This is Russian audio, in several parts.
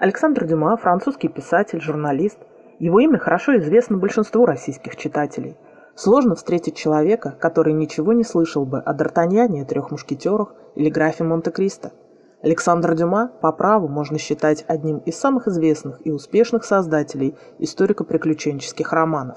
Александр Дюма – французский писатель, журналист. Его имя хорошо известно большинству российских читателей. Сложно встретить человека, который ничего не слышал бы о Д'Артаньяне трех мушкетерах или графе Монте-Кристо. Александр Дюма по праву можно считать одним из самых известных и успешных создателей историко-приключенческих романов.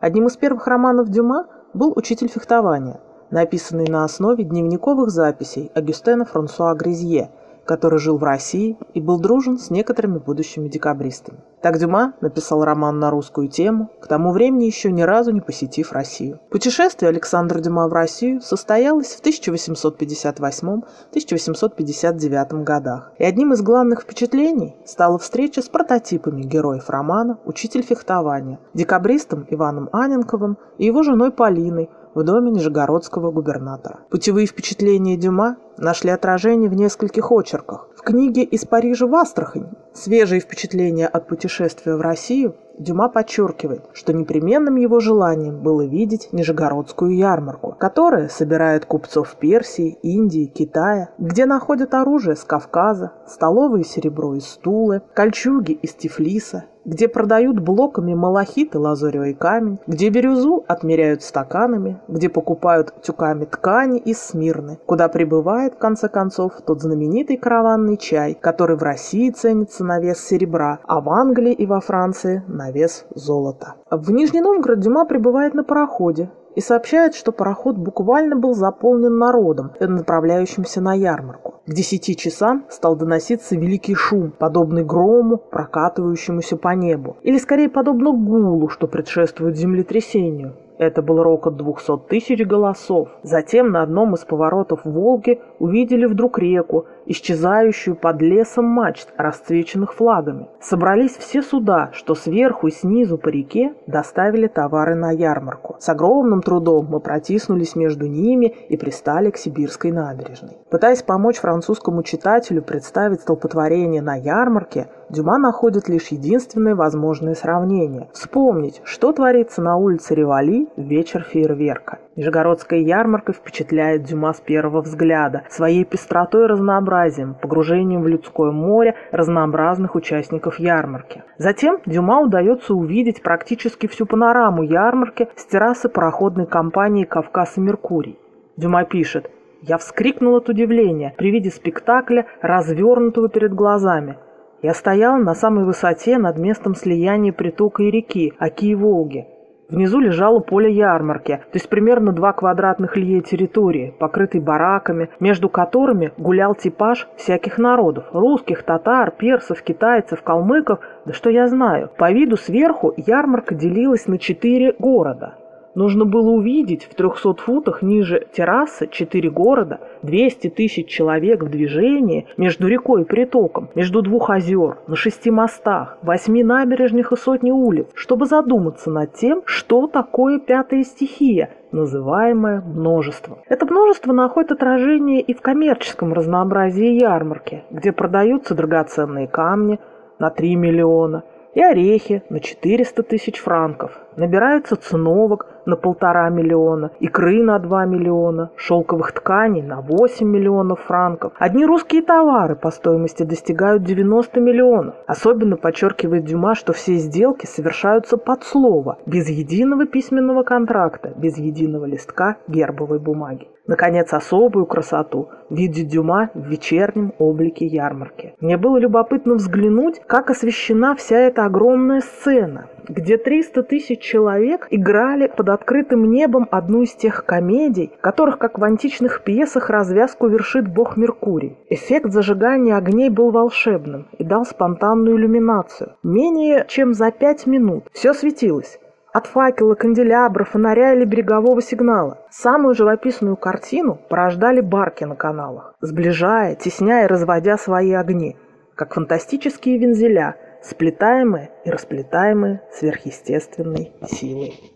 Одним из первых романов Дюма был «Учитель фехтования», написанный на основе дневниковых записей Агюстена Франсуа Гризье – который жил в России и был дружен с некоторыми будущими декабристами. Так Дюма написал роман на русскую тему, к тому времени еще ни разу не посетив Россию. Путешествие Александра Дюма в Россию состоялось в 1858-1859 годах, и одним из главных впечатлений стала встреча с прототипами героев романа «Учитель фехтования», декабристом Иваном Аненковым и его женой Полиной, в доме нижегородского губернатора. Путевые впечатления Дюма нашли отражение в нескольких очерках. В книге «Из Парижа в Астрахань» свежие впечатления от путешествия в Россию Дюма подчеркивает, что непременным его желанием было видеть Нижегородскую ярмарку, которая собирает купцов Персии, Индии, Китая, где находят оружие с Кавказа, столовое серебро из Стулы, кольчуги из Тифлиса, где продают блоками малахит и лазоревый камень, где бирюзу отмеряют стаканами, где покупают тюками ткани из Смирны, куда прибывает, в конце концов, тот знаменитый караванный чай, который в России ценится на вес серебра, а в Англии и во Франции на вес золота. В Нижний Новгород Дюма прибывает на пароходе, и сообщает, что пароход буквально был заполнен народом, направляющимся на ярмарку. К десяти часам стал доноситься великий шум, подобный грому, прокатывающемуся по небу, или скорее подобно гулу, что предшествует землетрясению. Это был рокот двухсот тысяч голосов. Затем на одном из поворотов Волги увидели вдруг реку, исчезающую под лесом мачт, расцвеченных флагами. Собрались все суда, что сверху и снизу по реке доставили товары на ярмарку. С огромным трудом мы протиснулись между ними и пристали к сибирской набережной. Пытаясь помочь французскому читателю представить столпотворение на ярмарке, Дюма находит лишь единственное возможное сравнение – вспомнить, что творится на улице Ревали в вечер фейерверка. Нижегородская ярмарка впечатляет Дюма с первого взгляда своей пестротой и разнообразием, погружением в людское море разнообразных участников ярмарки. Затем Дюма удается увидеть практически всю панораму ярмарки с террасы пароходной компании «Кавказ и Меркурий». Дюма пишет «Я вскрикнул от удивления при виде спектакля, развернутого перед глазами. Я стоял на самой высоте над местом слияния притока и реки, Оки и Волги. Внизу лежало поле ярмарки, то есть примерно два квадратных лье территории, покрытой бараками, между которыми гулял типаж всяких народов – русских, татар, персов, китайцев, калмыков, да что я знаю. По виду сверху ярмарка делилась на четыре города – Нужно было увидеть в 300 футах ниже террасы четыре города, 200 тысяч человек в движении между рекой и притоком, между двух озер, на шести мостах, восьми набережных и сотни улиц, чтобы задуматься над тем, что такое пятая стихия, называемое множество. Это множество находит отражение и в коммерческом разнообразии ярмарки, где продаются драгоценные камни на 3 миллиона и орехи на 400 тысяч франков, Набираются циновок на полтора миллиона, икры на два миллиона, шелковых тканей на 8 миллионов франков. Одни русские товары по стоимости достигают 90 миллионов. Особенно подчеркивает Дюма, что все сделки совершаются под слово, без единого письменного контракта, без единого листка гербовой бумаги. Наконец, особую красоту видит Дюма в вечернем облике ярмарки. Мне было любопытно взглянуть, как освещена вся эта огромная сцена, где 300 тысяч человек играли под открытым небом одну из тех комедий, которых, как в античных пьесах, развязку вершит бог Меркурий. Эффект зажигания огней был волшебным и дал спонтанную иллюминацию. Менее чем за пять минут все светилось. От факела, канделябра, фонаря или берегового сигнала. Самую живописную картину порождали барки на каналах, сближая, тесняя и разводя свои огни, как фантастические вензеля – сплетаемые и расплетаемые сверхъестественной силой.